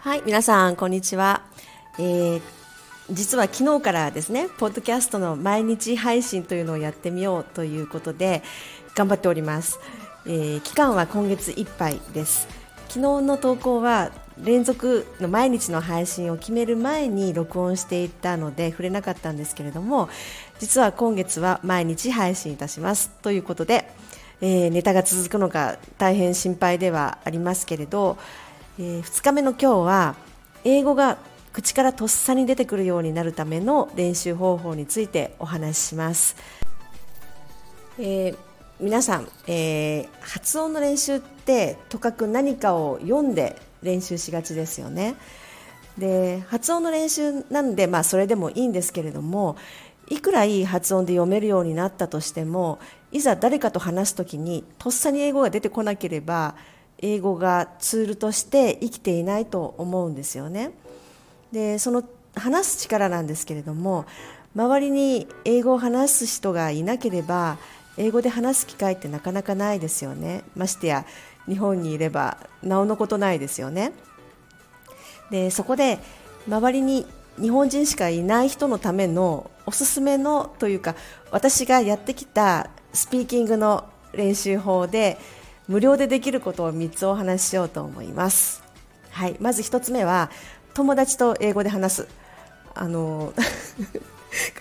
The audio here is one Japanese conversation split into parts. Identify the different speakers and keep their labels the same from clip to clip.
Speaker 1: はい、皆さんこんにちは。えー、実は昨日からですね、ポッドキャストの毎日配信というのをやってみようということで頑張っております。えー、期間は今月いっぱいです。昨日の投稿は連続の毎日の配信を決める前に録音していたので触れなかったんですけれども実は今月は毎日配信いたします。ということで、えー、ネタが続くのが大変心配ではありますけれどえー、2日目の今日は英語が口からとっさに出てくるようになるための練習方法についてお話しします、えー、皆さん、えー、発音の練習ってとかく何かを読んで練習しがちですよねで発音の練習なんで、まあ、それでもいいんですけれどもいくらいい発音で読めるようになったとしてもいざ誰かと話す時にとっさに英語が出てこなければ英語がツールとして生きていないと思うんですよね。でその話す力なんですけれども周りに英語を話す人がいなければ英語で話す機会ってなかなかないですよねましてや日本にいればなおのことないですよねでそこで周りに日本人しかいない人のためのおすすめのというか私がやってきたスピーキングの練習法で無料でできることを3つお話ししようと思います。はい、まず1つ目は友達と英語で話す。あの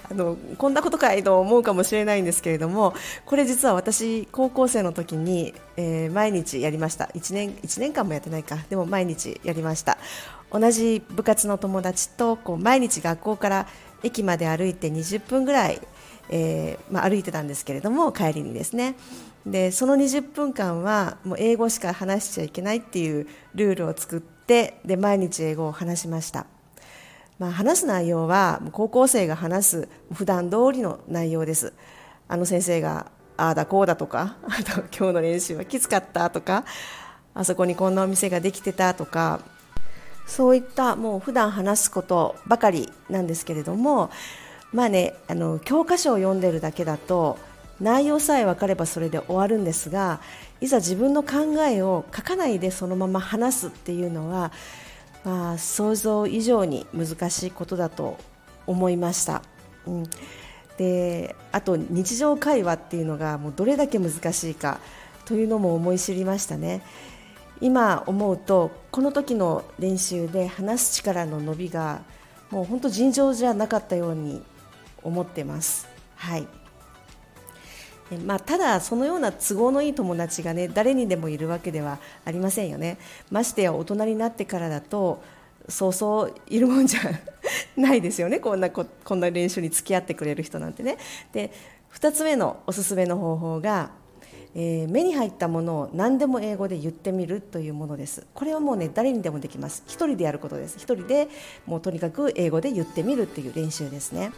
Speaker 1: あのこんなことかいと思うかもしれないんですけれどもこれ実は私高校生の時に、えー、毎日やりました。1年 ,1 年間もやってないか。でも毎日やりました。同じ部活の友達とこう毎日学校から駅まで歩いて20分ぐらい、えー、まあ、歩いてたんですけれども帰りにですね。でその20分間はもう英語しか話しちゃいけないっていうルールを作ってで毎日英語を話しました、まあ、話す内容は高校生が話す普段通りの内容です。あの先生がああだこうだとか あと今日の練習はきつかったとかあそこにこんなお店ができてたとかそういったもう普段話すことばかりなんですけれどもまあねあの教科書を読んでるだけだと内容さえ分かればそれで終わるんですがいざ自分の考えを書かないでそのまま話すっていうのは、まあ、想像以上に難しいことだと思いました。うん、であと日常会話っていうのがもうどれだけ難しいかというのも思い知りましたね。今思うとこの時の練習で話す力の伸びがもう本当尋常じゃなかったように思ってます。はいまあ、ただ、そのような都合のいい友達が、ね、誰にでもいるわけではありませんよね。ましてや大人になってからだとそうそういるもんじゃないですよね こんなこんな練習に付き合ってくれる人なんてね。で2つ目のおすすめの方法が、えー、目に入ったものを何でも英語で言ってみるというものですこれはもうね誰にでもできます1人でやることです1人でもうとにかく英語で言ってみるっていう練習ですね。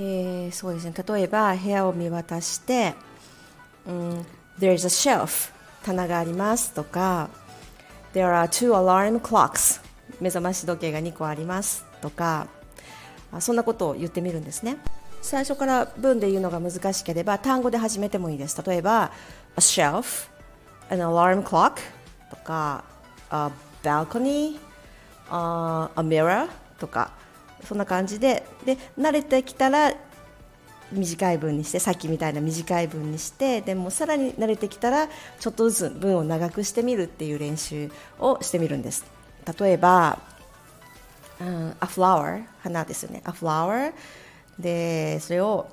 Speaker 1: えー、そうですね。例えば部屋を見渡して「うん、There is a shelf」棚がありますとか「There are two alarm clocks」目覚まし時計が2個ありますとかそんなことを言ってみるんですね。最初から文で言うのが難しければ単語で始めてもいいです。例えば「a shelf」「an alarm clock」とか「a balcony」「a mirror」とか。そんな感じで。で慣れてきたら短い文にしてさっきみたいな短い文にしてでもさらに慣れてきたらちょっとずつ文を長くしてみるっていう練習をしてみるんです。例えば、うん、a flower 花ですよね。A flower でそれを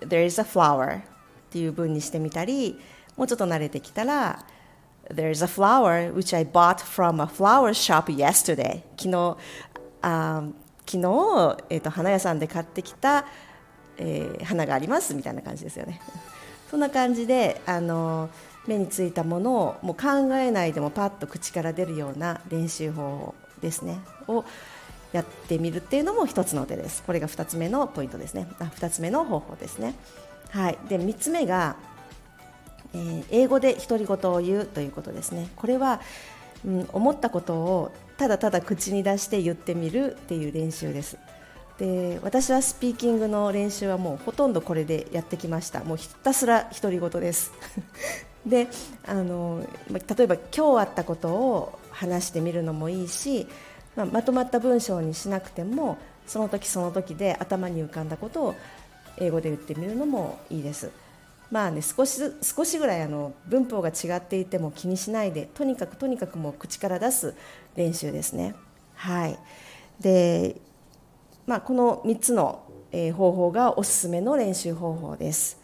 Speaker 1: there is a flower っていう文にしてみたりもうちょっと慣れてきたら there is a flower which I bought from a flower shop yesterday 昨日あ昨日、えーと、花屋さんで買ってきた、えー、花がありますみたいな感じですよね。そんな感じであの目についたものをもう考えないでもパッと口から出るような練習法ですねをやってみるっていうのも一つの手です。これが2つ目のポイントですね。あ2つ目の方法ですね。はい、で3つ目が、えー、英語で独り言を言うということですね。これは、うん、思ったことをただただ口に出して言ってみるっていう練習です。で私はスピーキングの練習はもうほとんどこれでやってきました。もうひたすら独り言です。であの例えば今日あったことを話してみるのもいいし、まあ、まとまった文章にしなくてもその時その時で頭に浮かんだことを英語で言ってみるのもいいです。まあね、少し少しぐらいあの文法が違っていても気にしないでとにかくとにかくもう口から出す練習ですね。はいでまあ、この3つの、え、方法がおすすめの練習方法です。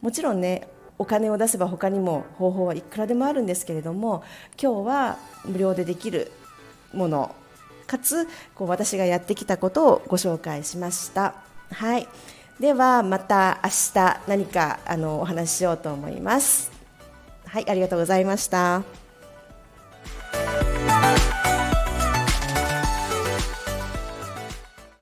Speaker 1: もちろんねお金を出せば他にも方法はいくらでもあるんですけれども今日は無料でできるものかつこう私がやってきたことをご紹介しました。はいではまた明日何かあのお話ししようと思います。はい、ありがとうございました。